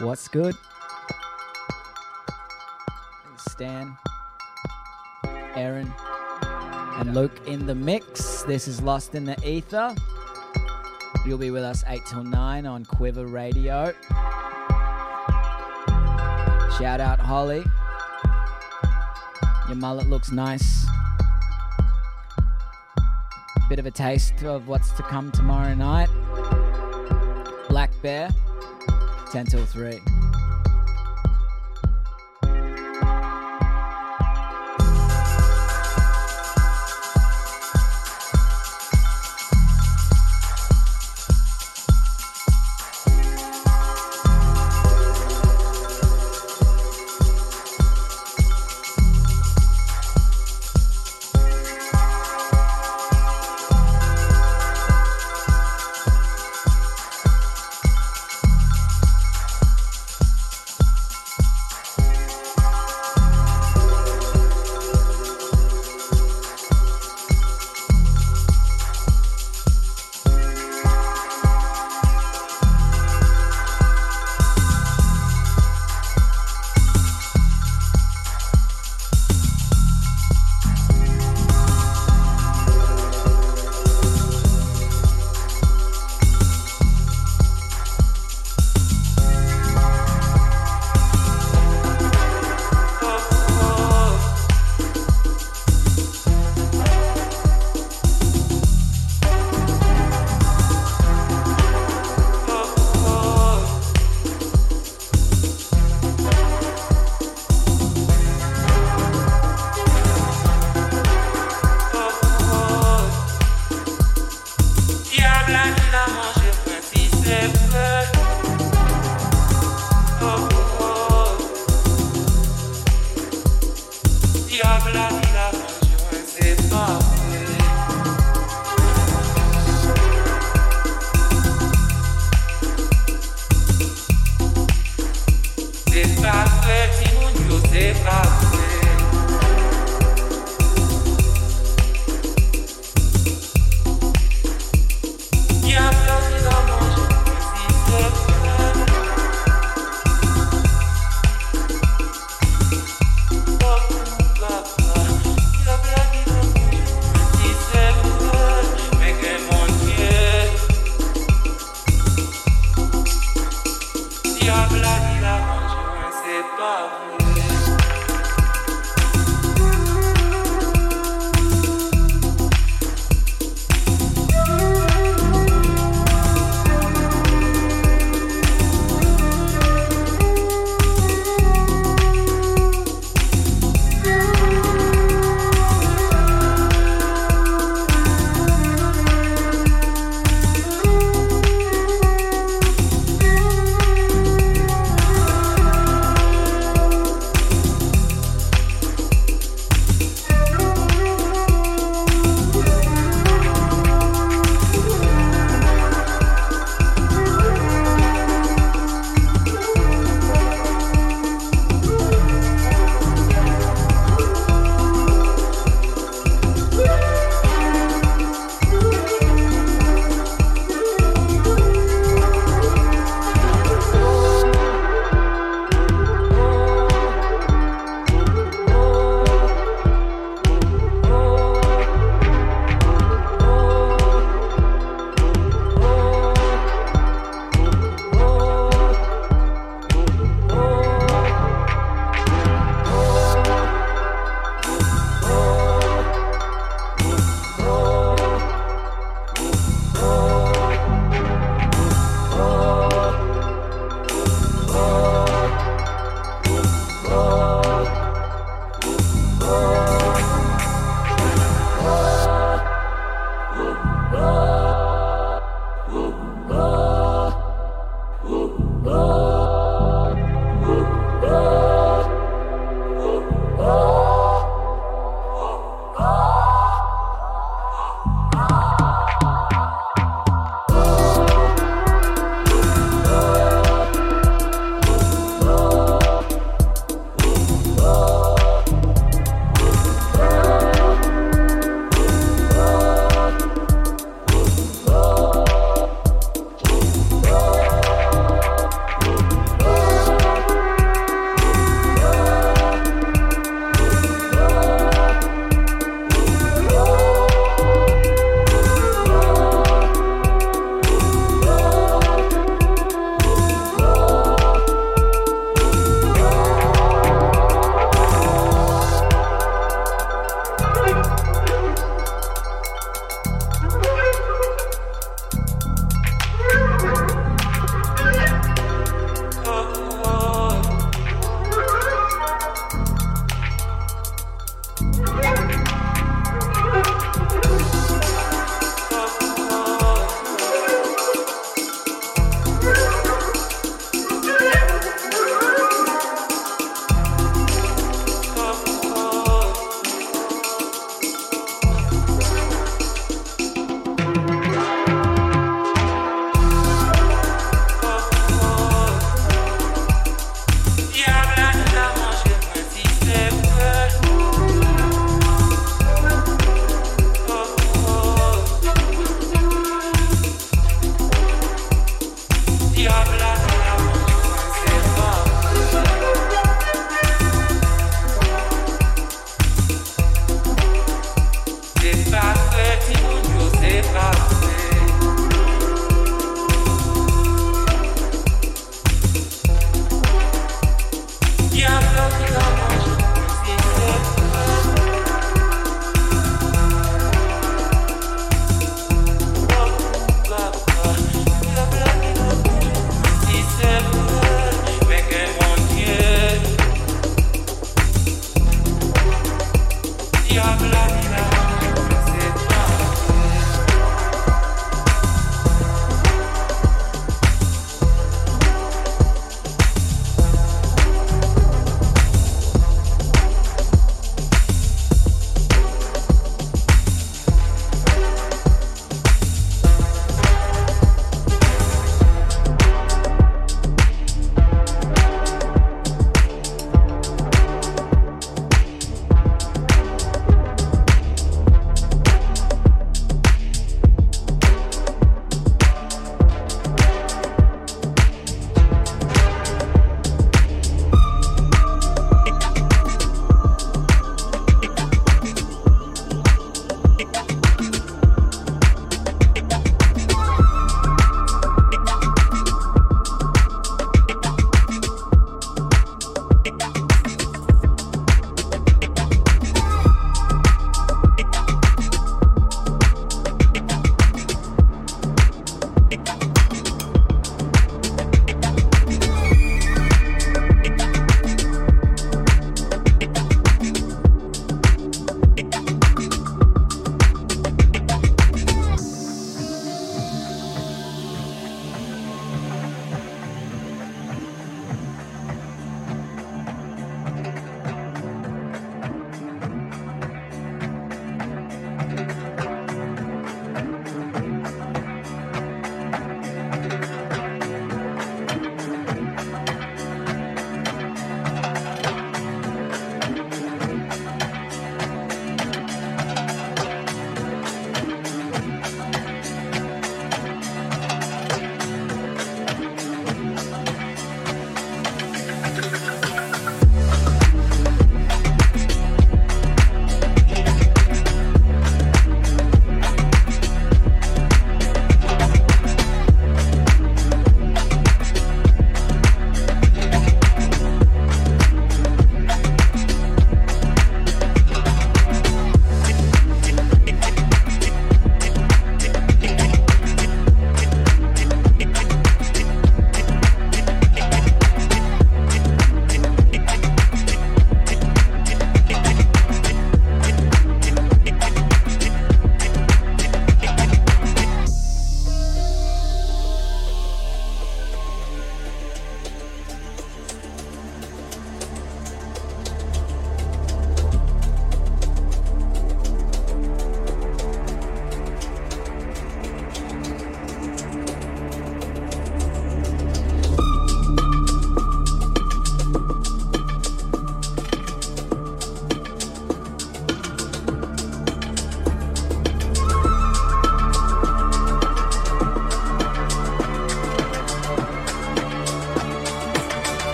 What's good? Stan, Aaron, and Luke in the mix. This is Lost in the Ether. You'll be with us 8 till 9 on QUIVR Radio. Shout out Holly. Your mullet looks nice. Bit of a taste of what's to come tomorrow night. Black Bear, 10 till 3.